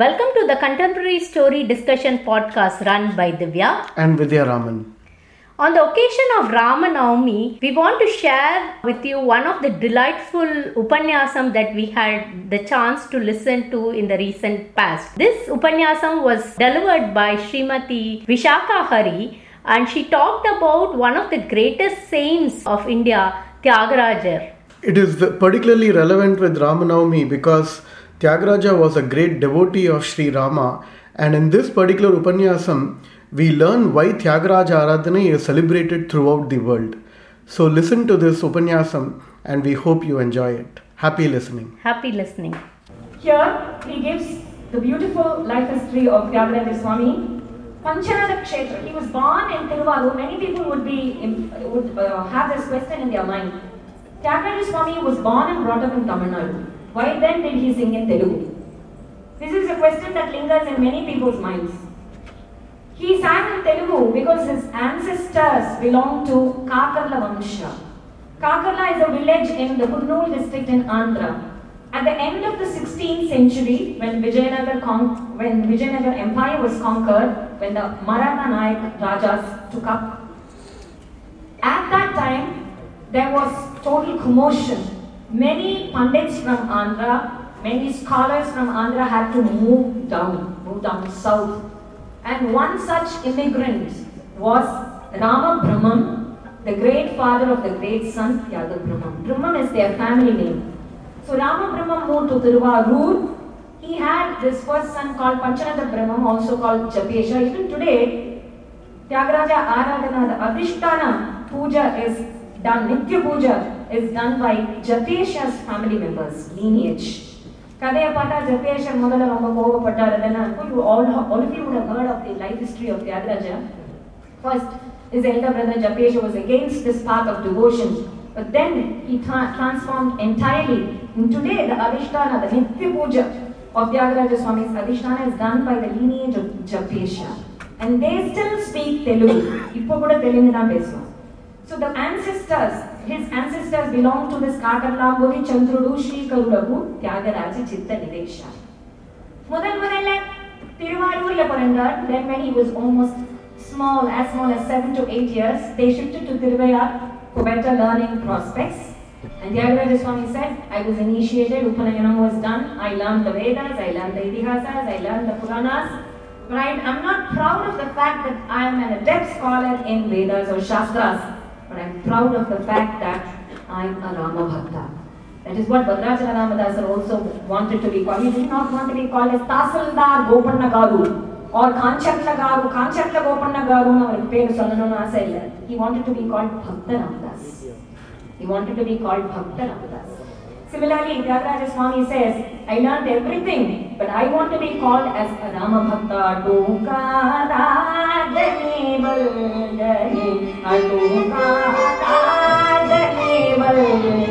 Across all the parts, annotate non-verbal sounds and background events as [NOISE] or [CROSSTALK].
Welcome to the Contemporary Story Discussion podcast run by Divya. and Vidya Raman. On the occasion of Ramanavami, we want to share with you one of the delightful upanyasam that we had the chance to listen to in the recent past. This upanyasam was delivered by Srimati Vishaka Hari and she talked about one of the greatest saints of India, Tyagarajar. It is particularly relevant with Ramanavami because Tyagaraja was a great devotee of Sri Rama, and in this particular Upanyasam, we learn why Tyagaraja Aradhana is celebrated throughout the world. So, listen to this Upanyasam and we hope you enjoy it. Happy listening. Happy listening. Here he gives the beautiful life history of Tyagaraja Swami. Panchanada Kshetra. He was born in Tiruvarur. Many people would be would uh, have this question in their mind. Tyagaraja Swami was born and brought up in Tamil Nadu. Why then did he sing in Telugu? This is a question that lingers in many people's minds. He sang in Telugu because his ancestors belonged to Kakarla Vamsha. Kakarla is a village in the Kurnool district in Andhra. At the end of the 16th century, when Vijayanagar, when Vijayanagar Empire was conquered, when the Maratha Nayak Rajas took up, at that time there was total commotion. Many pundits from Andhra, many scholars from Andhra had to move down, move down south. And one such immigrant was Rama Brahman, the great father of the great son Tyaga Brahman. Brahman is their family name. So Rama Brahman moved to Tiruvarur. He had this first son called Panchanada Brahman, also called Japesha. Even today, Tyagaraja Aradhana, the Adhishtana puja is done, Nitya puja is done by Japesha's family members, lineage. கதையை பார்த்தா ஜப்பேஷர் முதல்ல ரொம்ப கோபப்பட்டார் இல்லைன்னா you all all of you would have heard of the life history of Tyagaraja. First, his elder brother Japesha was against this path of devotion, but then he tra- transformed entirely. And today, the Adhishtana, the Nitya Puja of Tyagaraja Swami's Adhishtana is done by the lineage of Japesha. And they still speak Telugu. இப்போ கூட தெலுங்கு தான் பேசுவாங்க. So the ancestors, his ancestors belong to this Kakarlamburi Chandrudu Shri Karulagu Tyagaraja Chitta Nidesha. முதல் முதல்ல திருவாரூர்ல பிறந்தார் then when he was almost small as small as 7 to 8 years they shifted to Tiruvayar for better learning prospects and Tyagaraja Swami said I was initiated Upanayanam was done I learned the Vedas I learned the Itihasas I learned the Puranas but I, I'm not proud of the fact that I am an adept scholar in Vedas or Shastras but I'm proud of the fact that I'm a Rama Bhakta. That is what Badraja Ramadasa also wanted to be called. He did not want to be called as Gopanna Garu, or Kancharla Garu, Kancharla Gopannagaru. He wanted to be called Bhakta Ramadas. He wanted to be called Bhakta Ramadas. Similarly, Tyagaraja Swami says, I learned everything, but I want to be called as a Rama Bhakta. Tukaradani Valdani, Valdani,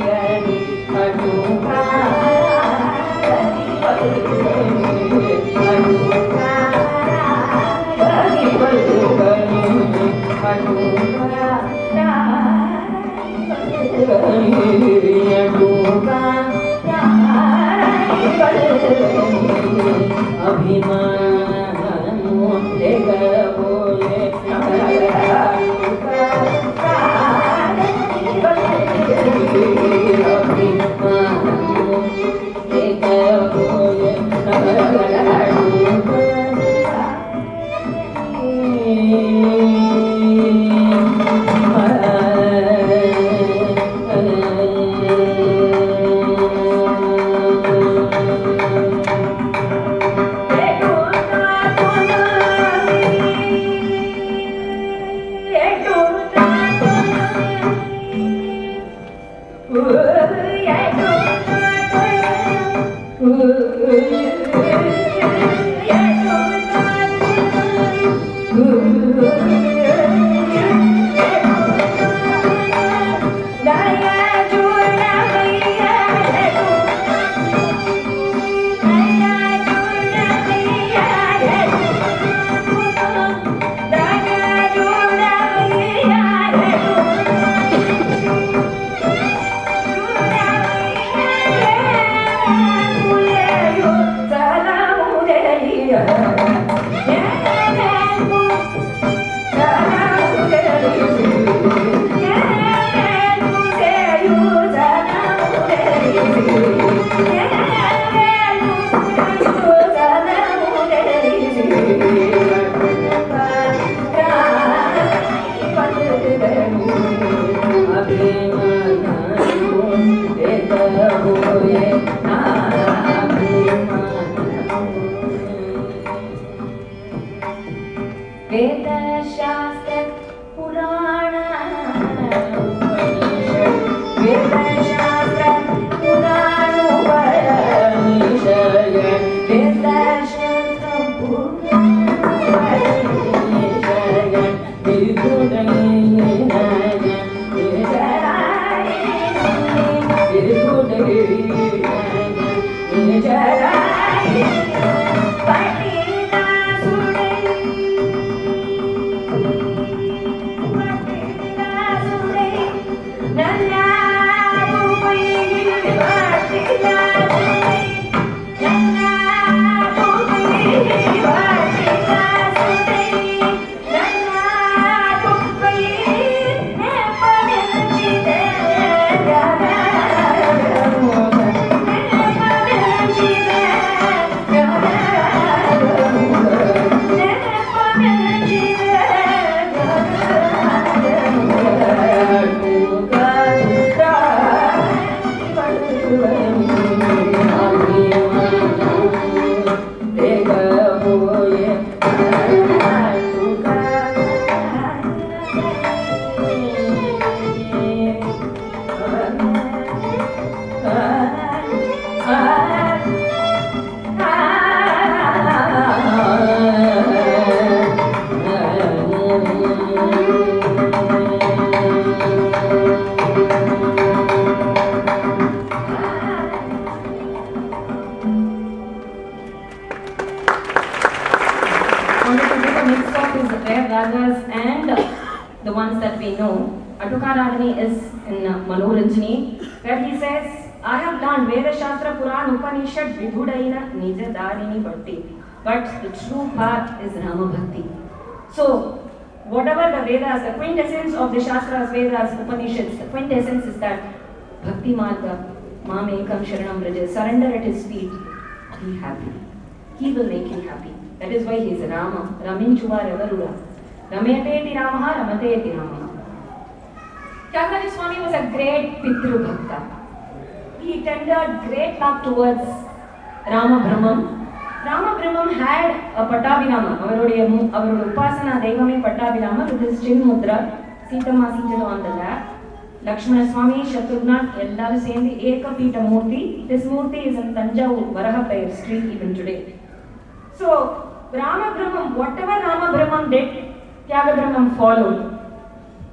अभिमान you. Learned Veda Shastra, Puran, Upanishad, Vidhudaina, Nija Darini Bhakti. But the true path is Rama Bhakti. So, whatever the Vedas, the quintessence of the Shastras, Vedas, Upanishads, the quintessence is that Bhakti Marga, Mam Ekam Sharanam Raja, surrender at his feet, be happy. He will make you happy. That is why he is Rama. Raminchuva Revarura. Ramayateti Ramaha, Ramateti Ramaha. Tyagaraja Swami was a great Pitru Bhakta. He tendered great love towards Rama Brahmam. Rama Brahmam had a Pattabhirama. அவருடைய மு- அவருடைய உபாசனா தெய்வமே Pattabirama with his chin mudra. Seethamma seated on the lap. Lakshmana சுவாமி சத்ருக்னா எல்லாரும் சேர்ந்து ஏகபீட்ட மூர்த்தி this Murthy is in Thanjavur வரஹப்பயர் street even today so Rama Brahmam whatever Rama Brahmam did Tyaga Brahmam followed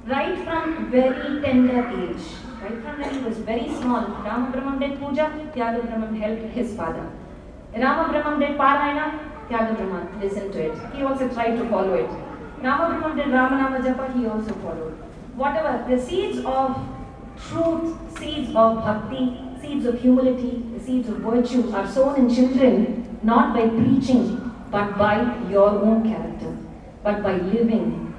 right from very tender age right he was very small Rama Brahmam did puja Tyaga Brahmam helped his father Rama Brahmam did Parayana, Tyaga Brahma listened to it. He also tried to follow it. Rama Brahman did Ramanama Japa, he also followed. Whatever, the seeds of truth, seeds of bhakti, seeds of humility, the seeds of virtue are sown in children not by preaching, but by your own character, but by living.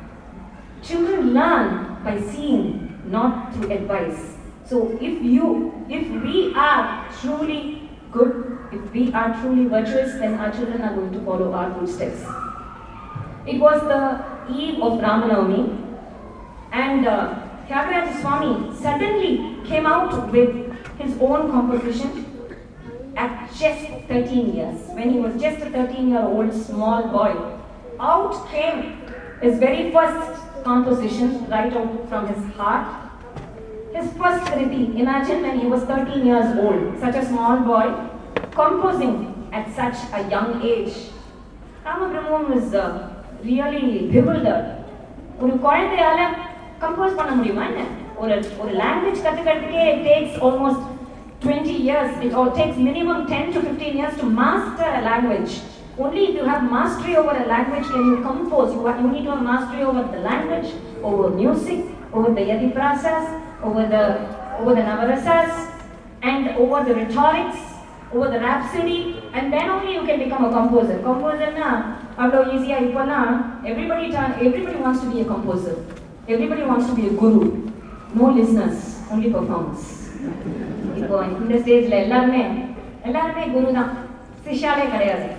Children learn by seeing, not through advice. So if you, if we are truly good, if we are truly virtuous, then our children are going to follow our footsteps. It was the eve of Ramanavami, and uh, Tyagaraja Swami suddenly came out with his own composition at just 13 years. When he was just a 13 year old small boy, out came his very first composition right out from his heart. His first kriti, imagine when he was 13 years old, such a small boy, composing at such a young age. Rama Brahman was uh, really bewildered. ஒரு குழந்தையால compose பண்ண முடியுமா என்ன ஒரு ஒரு language கத்துக்கிறதுக்கே it takes almost twenty years it all takes minimum ten to fifteen years to master a language only if you have mastery over a language can you compose you, you need to have mastery over the language over music over the yadi process over the over the navarasas and over the rhetorics over the rhapsody, and then only you can become a composer. Composer na, அவ்வளோ ஈஸியாக இப்போல்லாம் everybody ta- everybody wants to be a composer. Everybody wants to be a guru. No listeners, only performance. இப்போ இந்த ஸ்டேஜில் எல்லாருமே எல்லாருமே குரு தான் சிஷ்யாலே கிடையாது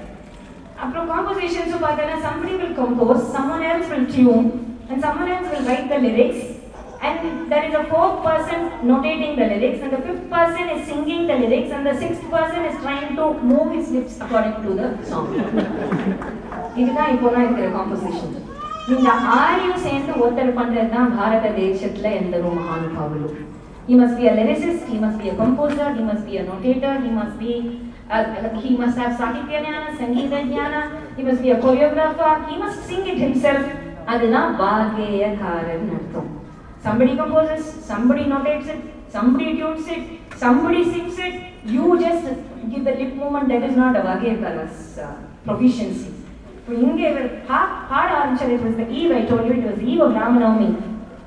அப்புறம் காம்போசிஷன்ஸும் பார்த்தோன்னா somebody will compose, someone else will tune, and someone else will write the lyrics, and there is a fourth person notating the lyrics, and the fifth person is singing the lyrics, and the sixth person is trying to move his lips according to the song. [LAUGHS] இதுதான் இப்போலாம் இருக்கிற composition இந்த ஆரையும் சேர்ந்து ஒருத்தர் பண்றது தான் பாரத தேசத்துல எந்தரோ மகானுபாவலும் He must be a lyricist, he must be a composer, he must be a notator, he must be uh, he must have Sahitya Jnana, Sangeeta Jnana, he must be a choreographer, he must sing it himself. அதுதான் வாகேயக்காரன் அர்த்தம் somebody composes, somebody notates it, somebody tunes it, somebody sings it, you just give the lip movement that is not a Vagyakala's uh, proficiency. for So, hard answer it was the eve, I told you it was the eve of Ramanami.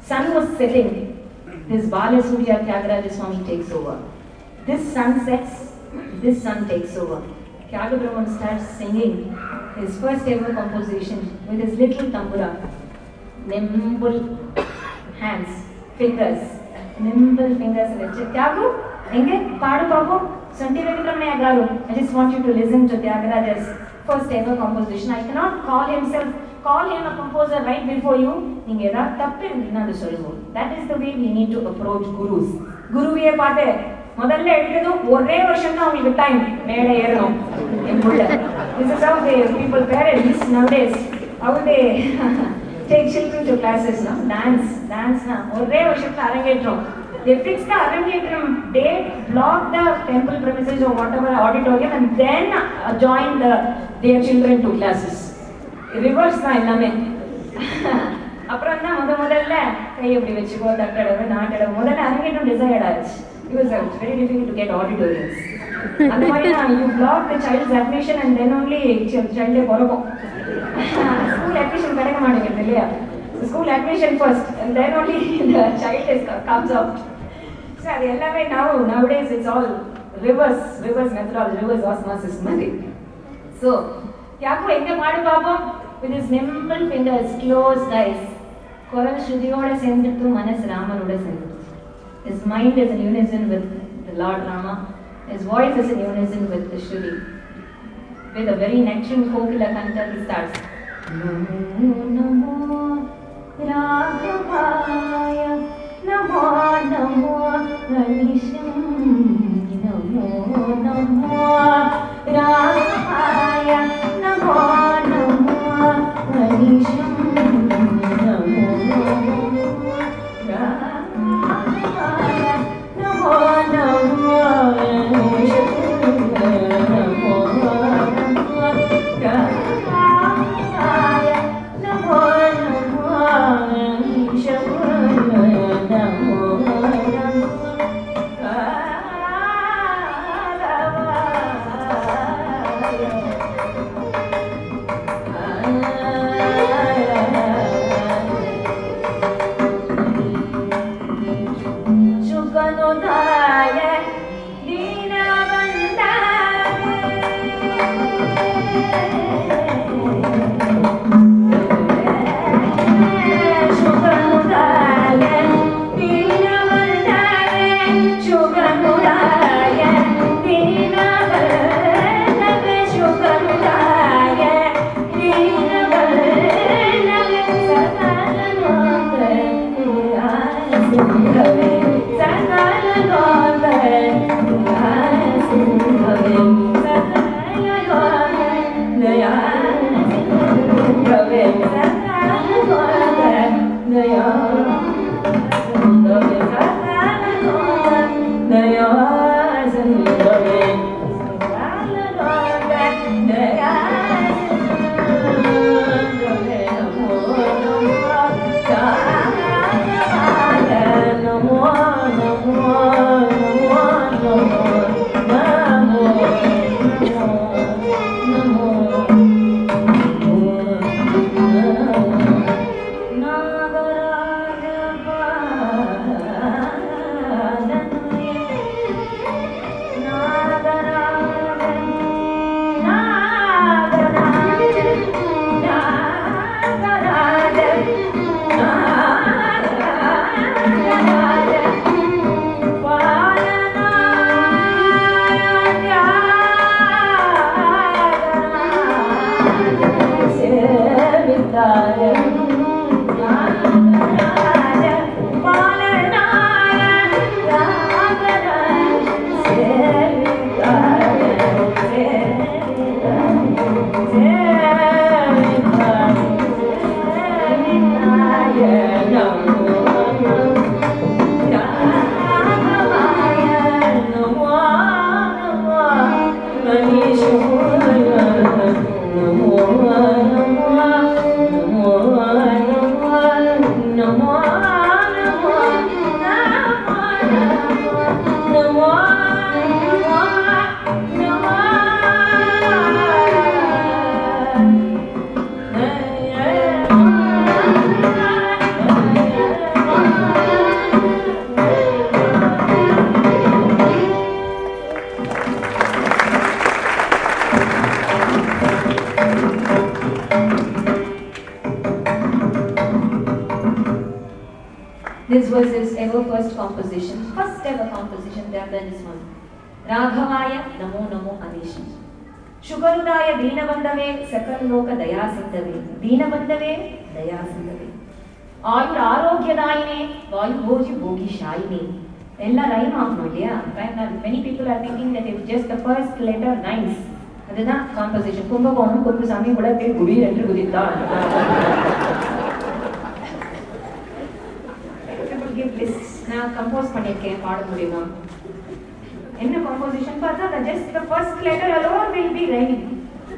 Sun was setting, this Balasudhya Tyagaraja Swami takes over. This sun sets, this sun takes over. Tyagabrahman starts singing his first ever composition with his little tambura. Nimble hands, fingers, nimble fingers. Tyagu, எங்கே பாடு பாப்போம் Santi Venkatramaya Garu. I just want you to listen to Tyagaraja's first ever composition. I cannot call himself, call him a composer right before you. நீங்க ஏதாவது தப்பு இருந்தீங்கன்னா அது சொல்லுங்க. That is the way we need to approach gurus. குருவியை பார்த்து முதல்ல எடுத்ததும் ஒரே வருஷம் தான் அவங்களுக்கு டைம் மேலே ஏறணும் என் புள்ள this is how they people parents nowadays how they take children to classes no dance dance na ஒரே வருஷத்துல அரங்கேற்றம் they fix the அரங்கேற்றம் date block the temple premises or whatever auditorium and then uh, join the their children to classes reverse தான் எல்லாமே அப்புறம் தான் முத முதல்ல கை எப்படி வச்சுக்கோ தட்டடவு நாட்டடவு முதல்ல அரங்கேற்றம் டிசைட் ஆச்சு it was uh, very difficult to get auditoriums அந்த மாதிரி நான் [LAUGHS] you block the child's admission and then only child பிறக்கும் [LAUGHS] [LAUGHS] ஸ்கூல் அட்மிஷன் கிடைக்க மாட்டேங்குது இல்லையா school admission first and then only the child is comes out so அது எல்லாமே now nowadays it's all reverse reverse methodology reverse osmosis மாதிரி so யாக்கோ எங்க பாடு பார்ப்போம் with his nimble fingers closed eyes குரல் ஸ்ருதியோட சேர்ந்துட்டு மனசு ராமனோட சேர்ந்துட்டு his mind is in unison with the Lord Rama his voice is in unison with the Shruti with a very nectarine kokila kanta he starts. Namo Namo Raghavaya Namo Namo Namo and then this one. Raghavaya Namo Namo Adesha. Shukarudaya Deenabandave Sakalloka Dayasindave. Deenabandave Dayasindave. ಆಯುರ್ ಆರೋಗ್ಯದಾಯಿನೇ ವಾಯು ಭೋಜಿ ಭೋಗಿ ಶಾಯಿನೇ ಎಲ್ಲ rhyme of ನೋಡ್ಲಿಯಾ many people are thinking that it just the first letter nice அதுதான் composition Kumbakonam Kuppusamy கூட பேர் குபீர் என்று குதித்தான் நான் compose பண்ணியிருக்கேன் பாட முடியுமா composition for another. Just the first letter alone will be rhyming.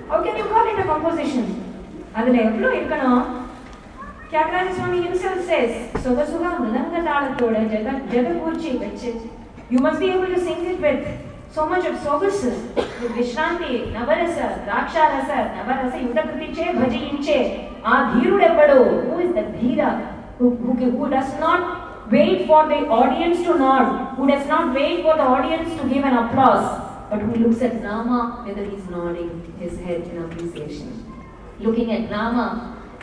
How can you call it a composition? அதில் எவ்வளோ இருக்கணும் தியாகராஜ சுவாமி himself says சொகசுகா மிருதங்க தாளத்தோட ஜெக ஜெகபூச்சி வச்சு you must be able to sing it with so much of sogas with vishranti navarasa raksharasa navarasa yudakriche bhajinche aa dheerudeppadu who is the dheera who, who, who does not wait for the audience to nod, who does not wait for the audience to give an applause, but who looks at Nama whether he's nodding his head in appreciation. Looking at Nama,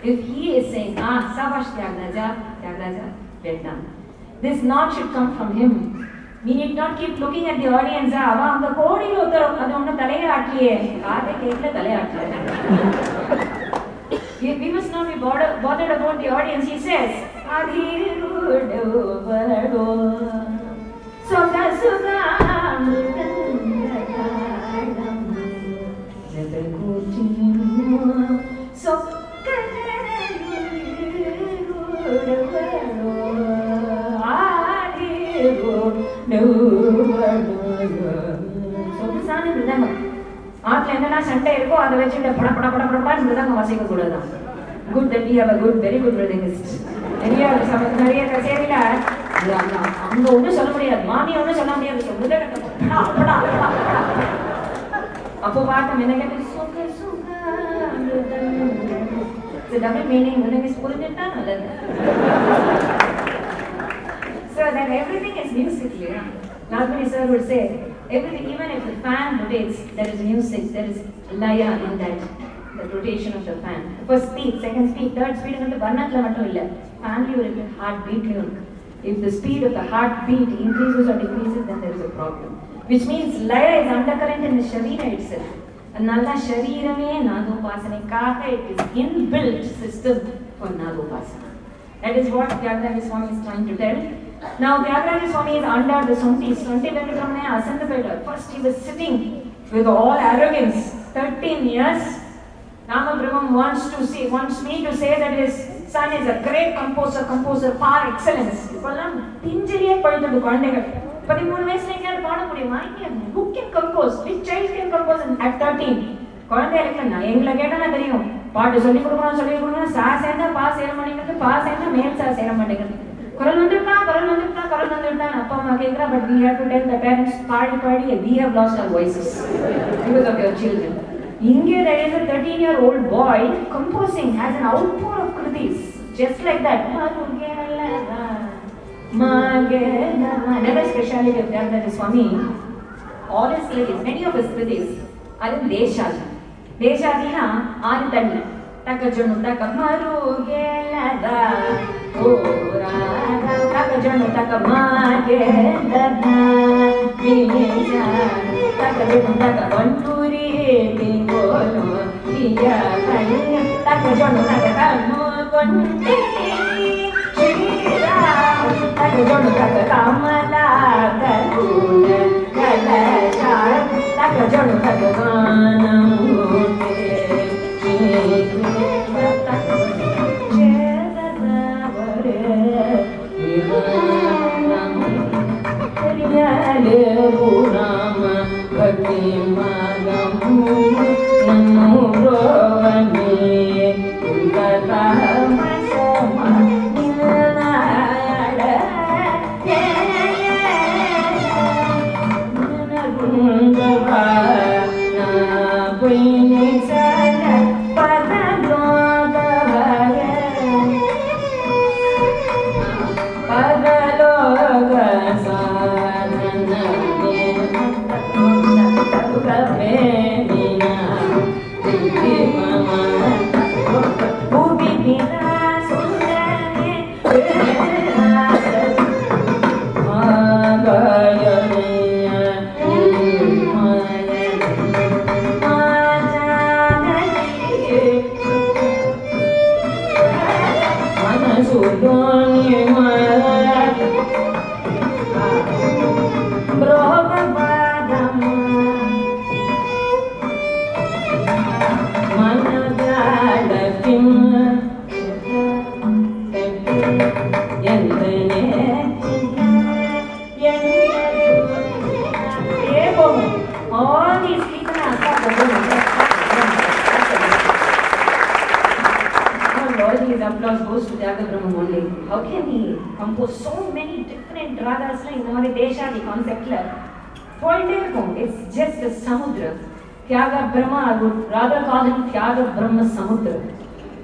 if he is saying, ah, Savash Tyagaraja, Tyagaraja, well done. This nod should come from him. We need not keep looking at the audience, ah, அவ அந்த [LAUGHS] We must not be bothered, bothered about the audience. He says, Adhiru ஆற்றுல என்னென்ன சண்டை இருக்கோ அதை வச்சுட்டு பட பட பட படப்பான்னு மிருதங்க வசிக்க கூடாதான் Good that we have a good very good mridangist நிறைய சம- நிறைய கச்சேரியில இது அங்க- அங்க ஒண்ணும் சொல்ல முடியாது மாமி ஒண்ணும் சொல்ல முடியாது so மிருதங்கத்தை படா, படா, படா, படா. அப்போ பார்த்தோம் என்ன கேட்டு சுக சுக டபுள் மீனிங் மிருதங்கிஸ்ட் புரிஞ்சுட்டா நல்லது So that everything is music, yeah. Nagmani sir would say, everything, even if the fan rotates, there is music, there is laya in that, rotation of the fan. First speed, second speed, third speed, and the one at the fan will be heartbeat. If the speed of the heartbeat increases or decreases, then there is a problem. Which means laya is undercurrent in the sharira itself. Another sharira me nadupasana kaha, it is inbuilt system for nadupasana. That is what Tyagaraja Swami is trying to tell. Now Tyagaraja Swami is under the Swami, Swami Vendramaya Asandapeda. First he was sitting with all arrogance, 13 years. Rama Brahman wants to see, wants me to say that his son is a great composer, composer, par excellence. இப்பெல்லாம் பிஞ்சிலேயே பழுத்தது குழந்தைகள். பதிமூணு வயசுல எங்கேயாவது பாட முடியுமா? Who can compose which child can compose at thirteen குழந்தைகளுக்கு எங்களை கேட்டாலும் தெரியும். பாட்டு சொல்லி கொடுக்கணும் சொல்லி கொடுக்கணும். சா சேர்ந்தா பா சேர மாட்டேங்கிறது பா சேர்ந்தா மேல் சா சேர மாட்டேங்கிறது குரல் வந்துட்டா குரல் வந்துட்டா குரல் வந்துட்டா அப்பா அம்மா கேட்கிறா but we have to tell the parents body body we have lost our voices because of your children India, there is a 13 year old boy composing, as an outpour of kritis, just like that. Another specialty of Dharmada Swami, all his kritis, many of his kritis, are in Deshaji. Deshaji na Antanna. Takajunu takammaru gelada. Oh, ಜನ ತಕ ಮಾಗೆದನ ವಿಜಯ ತಕಲೆ ತಕ ಬಂಟೂರಿ ತಿಂಗೋಲು ಇಯ ಕಣಿ ತಕ ಜನ ತಕ ಕಣ್ಣು ಕೊಂಡಿ ಶ್ರೀರಾಮ ತಕ ಜನ ತಕ ಕಮಲ ಕರುಣ ಕಲಶ ತಕ ಜನ ತಕ ಮಾನಮೂರ್ತಿ Shri Brahma Arun. rather called him Tyaga Brahma Samudra.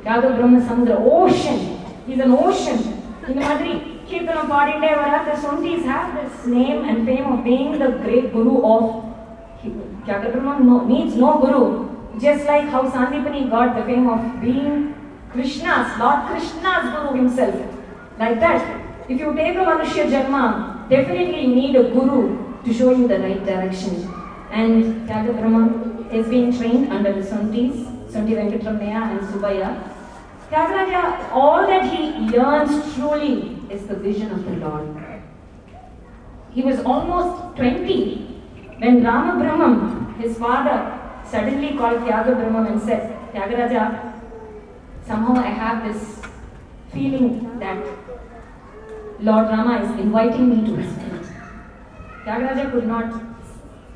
Tyaga Brahma Samudra, ocean. He's an ocean. In Madri, Kirtanam Padinde Vara, the Suntis have this name and fame of being the great guru of Tyaga Brahma no, needs no guru. Just like how Sandipani got the fame of being Krishna's, Lord Krishna's guru himself. Like that. If you take a Manushya Janma, definitely need a guru to show you the right direction. And Tyaga Brahma is being trained under the Suntis, Sunti Venkatramaya and Subaya. Tyagaraja, all that he learns truly is the vision of the Lord. He was almost 20 when Rama Brahman, his father, suddenly called Tyaga Brahmam and said, Tyagaraja, somehow I have this feeling that Lord Rama is inviting me to his feet. Tyagaraja could not,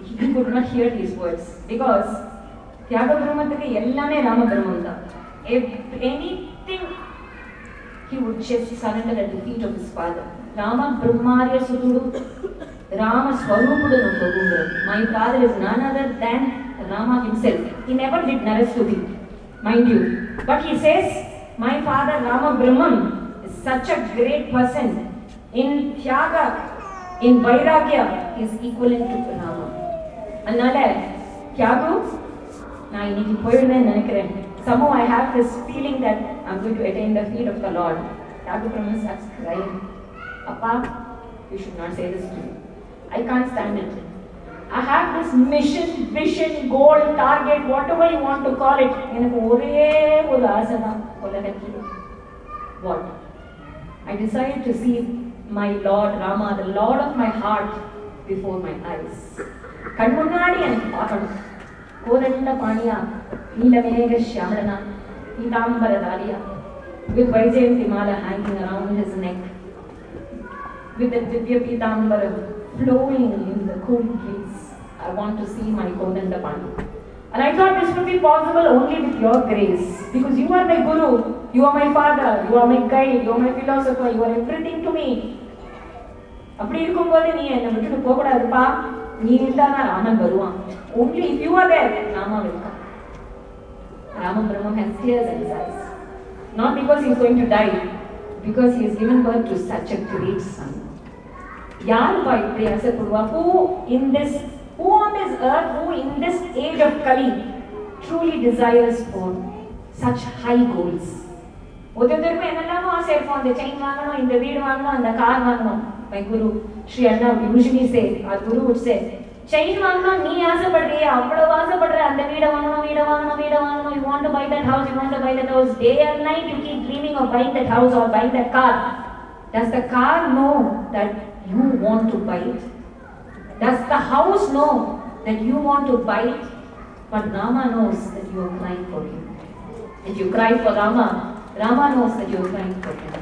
he could not hear these words because தியாக பிரம்மத்துக்கு எல்லாமே ராம பிரம்மம் தான் anything he would just surrender at the feet of his father. Rama Brahmarya Sududu, Rama Swarupudu Nukogundra. My father is none other than Rama himself. He never did Narastuti, mind you. But he says, my father Rama Brahman is such a great person. In Tyaga, in Vairagya, he is equivalent to Rama. அதனால தியாகு நான் இன்னைக்கு போயிடுவேன்னு நினைக்கிறேன் somehow I have this feeling that I'm going to attain the feet of the Lord. Tyagu Brahma starts crying. Appa, you should not say this to me. I can't stand it. I have this mission, vision, goal, target, whatever you want to call it. எனக்கு ஒரே ஒரு ஆசை தான் உலகத்தில். What? I desire to see my Lord Rama, the Lord of my heart, before my eyes. கண் முன்னாடி எனக்கு பார்க்கணும் Kothanda பாணியா Neelamega ஷியாமளனா பீதாம்பரதாரியா with Vaijayanti mala hanging around his neck with the Divya Pitambara flowing in the cool breeze. I want to see my Kodanda Pani. And I thought this would be possible only with your grace. Because you are my Guru, you are my father, you are my guide, you are my philosopher, you are everything to me. அப்படி இருக்கும்போது நீ என்னை விட்டுட்டு போக கூடாதுப்பா நீ இருந்தா ராமன் வருவான் only if you are there Rama will come Rama Brahma has tears in his eyes not because he is going to die because he has given birth to such a great son யாருப்பா இப்படி ஆசைப்படுவா who in this who on this earth who in this age of Kali truly desires for such high goals ஒருத்தருக்கும் என்னெல்லாமோ ஆசை இருக்கும் அந்த chain வாங்கணும் இந்த வீடு வாங்கணும் அந்த கார் வாங்கணும் my guru Sri Anna usually say our guru would say chain வாங்கணும் நீ ஆசைப்படுறியே அவ்வளவு ஆசைப்படுற அந்த வீடை வாங்கணும் வீடை வாங்கணும் வீடை வாங்கணும் you want to buy that house you want to buy that house day and night you keep dreaming of buying that house or buying that car does the car know that you want to buy it Does the house know that you want to buy it? But Rama knows that you are crying for him. If you cry for Rama, Rama knows that you are crying for him.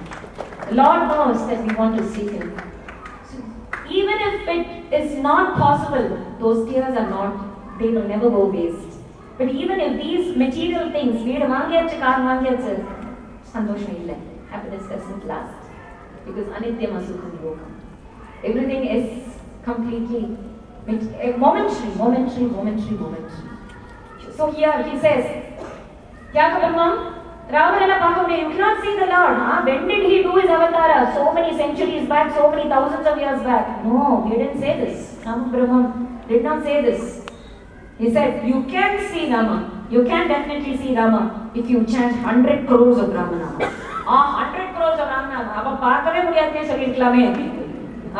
The Lord knows that we want to seek him. So even if it is not possible, those tears are not, they will never go waste. But even if these material things, வீடு வாங்கியாச்சு car வாங்கியாச்சு சந்தோஷம் இல்லை happiness doesn't last because அனித்யமா சுகம் யோகம் everything is completely eh, momentary, momentary, momentary, momentary. So here he says, Yakabrahmam, Ramanana Pakamne, you cannot see the Lord. Huh? When did he do his avatara? So many centuries back, so many thousands of years back. No, he didn't say this. Ramabrahmam did not say this. He said, you can see Rama. You can definitely see Rama if you chant 100 crores of Ramanama. Ah, 100 crores of Ramanama. அவ பார்க்கவே முடியாதுன்னே சொல்லியிருக்கலாமே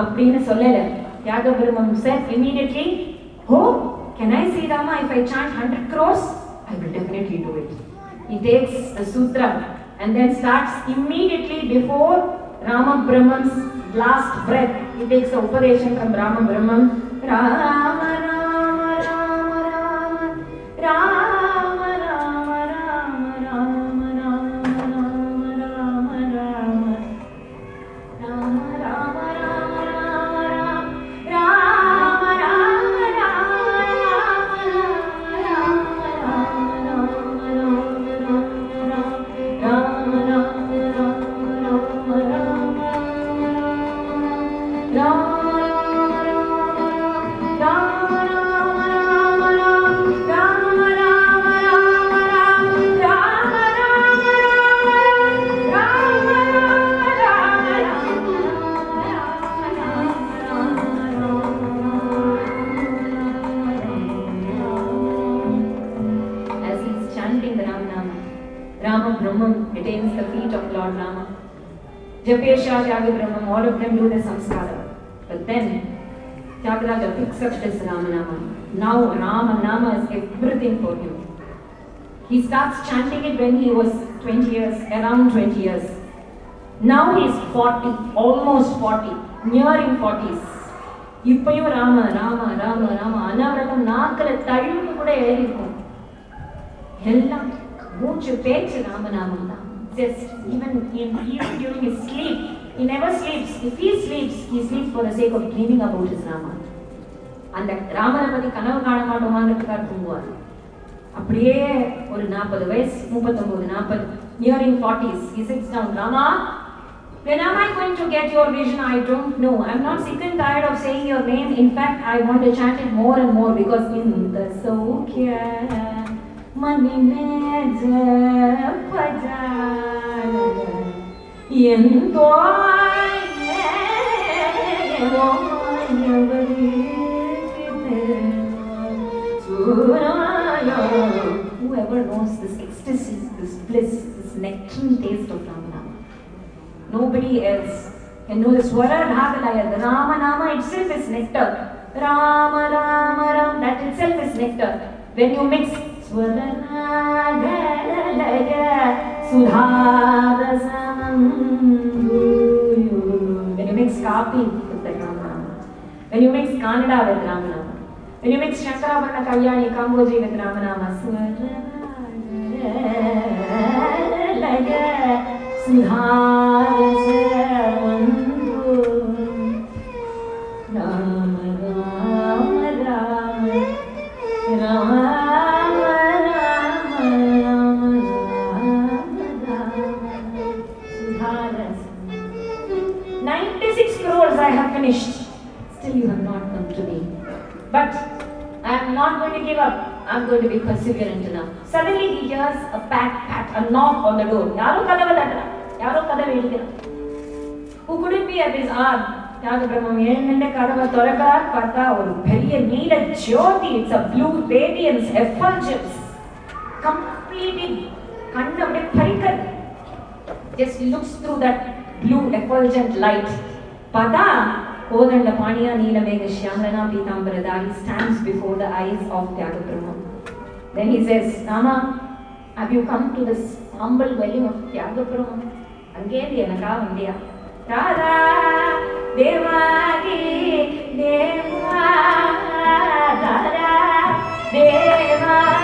அப்படின்னு சொல்லல தியாக பிரம்மம் said immediately oh can I see Rama if I chant 100 crores I will definitely do it he takes the sutra and then starts immediately before Rama Brahman's last breath. He takes the operation from Rama Brahman. Rama Japesha, Jagi Brahman, all of them do the samskara. But then Tyagaraja picks up this Ramanama. Now Rama Nama is everything for him. He starts chanting it when he was 20 years, around 20 years. Now he is 40, almost 40, nearing 40s. இப்பயும் ராம ராம ராம ராம அனவரதம் நாக்கில் தழுவு கூட எழுதி இருக்கும் எல்லாம் மூச்சு பேச்சு ராமநாமம் தான் just even even during his sleep he never sleeps if he sleeps he sleeps for the sake of dreaming about his rama அந்த ராமனை பத்தி கனவு காண மாட்டோமாங்கிறதுக்காக தூங்குவார் அப்படியே ஒரு நாற்பது வயசு முப்பத்தொன்பது நாற்பது nearing forties he sits down Rama when am I going to get your vision I don't know I'm not sick and tired of saying your name in fact I want to chant it more and more because in the Sokya ಮನಿ ಮೇಜ ಭಜಾನ ಎಂದೋ Whoever knows this ecstasy, this bliss, this nectarine taste of Ramana, Nobody else can know this Swara Ramana. The Rama Nama itself is nectar. Rama, Rama, Rama, that itself is nectar. When you mix when you mix Kapi with the Rama Nama, when you mix Kannada with Rama Nama, when you mix Shankarabharana Kalyani Kamboji with Rama Nama, Swara crores I have finished. Still you have not come to me. But I am not going to give up. I'm going to be perseverant enough. Suddenly he hears a pat, pat, a knock on the door. யாரோ கதவை தட்டுறான் யாரோ கதவை எழுதுறான் Who could it be at this hour? தியாக பிரம்மம் எழுந்த கதவை திறக்கிறார் பார்த்தா ஒரு பெரிய நீல ஜோதி it's a blue radians effulgence completely கண்ணு அப்படியே பறிக்கிறது just looks through that blue effulgent light பார்த்தா Kodandapaniya Nilavega Shyamrana Pitambarada, he stands before the eyes of Tyagabrahma. Then he says, Rama, have you come to this humble dwelling of Tyagabrahma? Angedi Anakavandiya. Radha Devagi Deva Radha Deva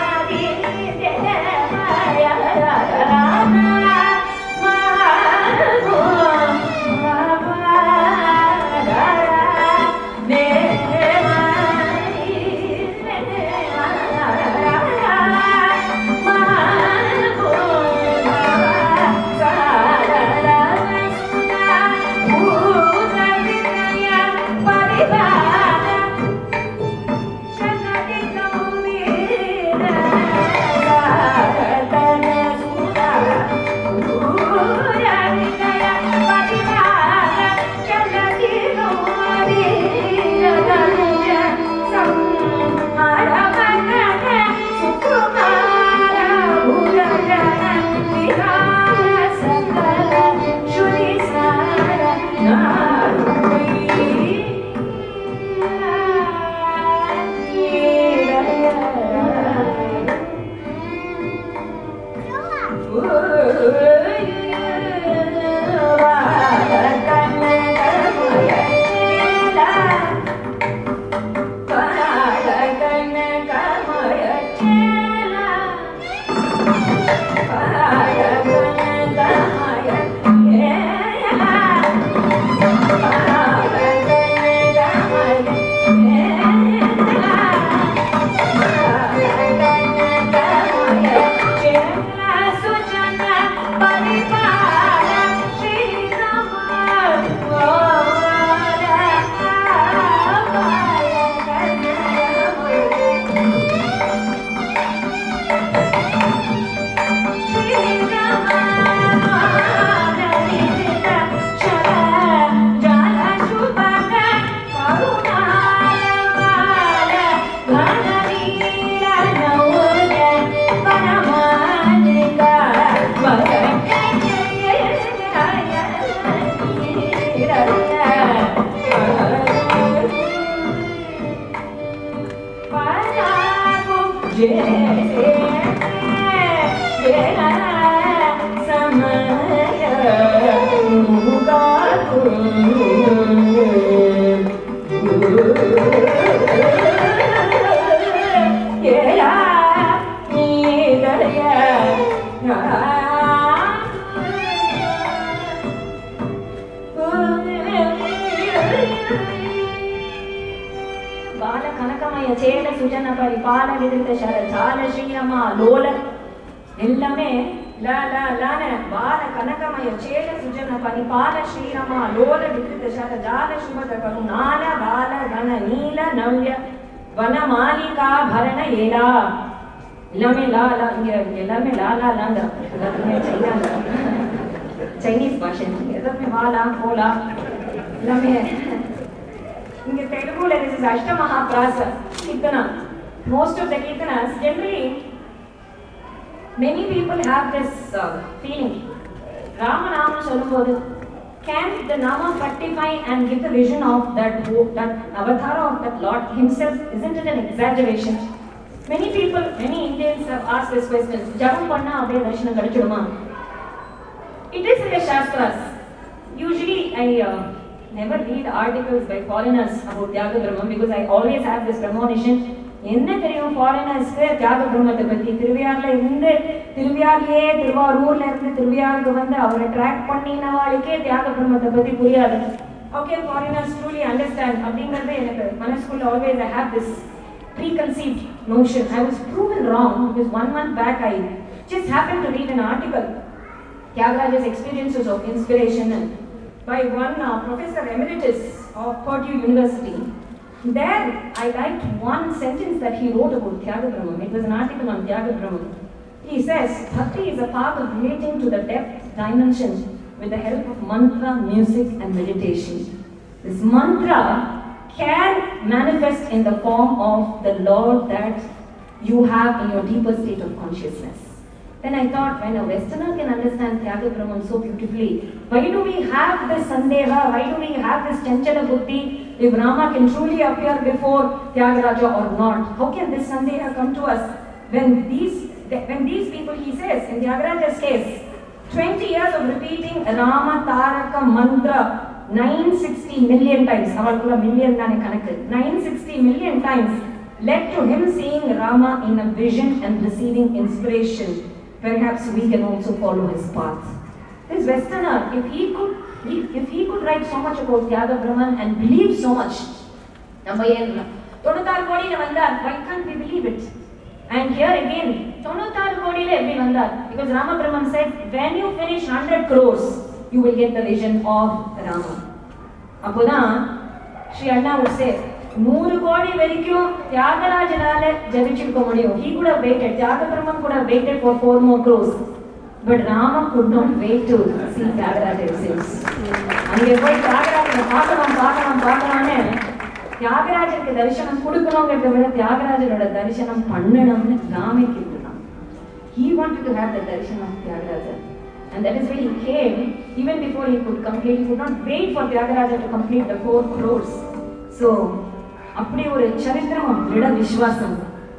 Sujana ಪರಿಪಾಲ ವಿದಿತ ಶರ ಜಾಲ ಶ್ರೀರಮ ಲೋಲ எல்லாமே ல ல லான பால கனகமய சேல சுஜன பரிபால ஸ்ரீரம லோல விதித்த சர ஜால சுபத கருணால பால கன நீல நவ்ய வன மாலிகா பரண ஏலா எல்லாமே லா லா இங்க எல்லாமே லா லா லாங்க எல்லாத்துமே சைனா சைனீஸ் பாஷை எல்லாமே வாலா போலா எல்லாமே In Telugu, like this is Ashtamahaprasa, Kirtana. Most of the Kirtanas, generally, many people have this uh, feeling. Rama Nama Shalubodu. Can the Nama fructify and give the vision of that, that avatar of that Lord himself? Isn't it an exaggeration? Many people, many Indians have asked this question. Jabam panna abhiya darshanam kadachuduma? It is in the Shastras. Usually, I... Uh, never read articles by foreigners about தியாக பிரம்மம் because i always have this premonition என்ன தெரியும் ஃபாரினர்ஸ்க்கு தியாக பிரம்மத்தை பத்தி திருவையாறுல இருந்து திருவையாறுலயே திருவாரூர்ல இருந்து திருவையாறுக்கு வந்து அவரை ட்ராக் பண்ணினவாளுக்கே தியாக பிரம்மத்தை பத்தி புரியாது ஓகே ஃபாரினர்ஸ் ட்ரூலி அண்டர்ஸ்டாண்ட் அப்படிங்கிறது எனக்கு மனசுக்குள்ள always I have this preconceived notion. I was proven wrong because one month back I just happened to read an article, Tyagaraja's experiences of inspiration and by one uh, professor emeritus of Purdue University. There, I liked one sentence that he wrote about Tyaga Brahman. It was an article on Tyaga Brahman. He says, Bhakti is a path of relating to the depth dimension with the help of mantra, music, and meditation. This mantra can manifest in the form of the Lord that you have in your deeper state of consciousness. Then I thought, when a Westerner can understand Tyaga Brahman so beautifully, why do we have this Sandeha? Why do we have this Chanchana Buddhi? If Rama can truly appear before Tyagaraja or not? How can this Sandeha come to us? When these, when these people, he says, in Tyagaraja's case, 20 years of repeating Rama Taraka mantra 960 million times, அவளுக்குள்ள million 960 million times led to him seeing Rama in a vision and receiving inspiration Perhaps we can also follow his path. This Westerner, if he could, if he could write so much about Tyaga Brahman and believe so much, நம்ம ஏன் தொண்ணூத்தாறு கோடியில வந்தார் why can't we believe it and here again தொண்ணூத்தாறு கோடியில எப்படி வந்தார் because Rama Brahman said when you finish 100 crores you will get the vision of Rama அப்போதான் ஸ்ரீ அண்ணா would say நூறு கோடி வரைக்கும் தியாகராஜனால ஜபிச்சிருக்க முடியும். ஹீ கூட வெயிட்டட் தியாகபிரமம் கூட waited for four more crores but Rama could not wait to see Thyagaraja results அங்கே போய் தியாகராஜனை பார்க்கலாம் பார்க்கலாம் பார்க்கலாம்னு தியாகராஜனுக்கு தரிசனம் கொடுக்கணுங்கிறத விட தியாகராஜனோட தரிசனம் பண்ணணும்னு ராமே கேட்டுதான் he wanted to have the darshanam of Thyagarajar And that is why he came, even before he could complete, he could not wait for Tyagaraja to complete the four அப்படி ஒரு சரித்திரம் திட விசுவாசம்.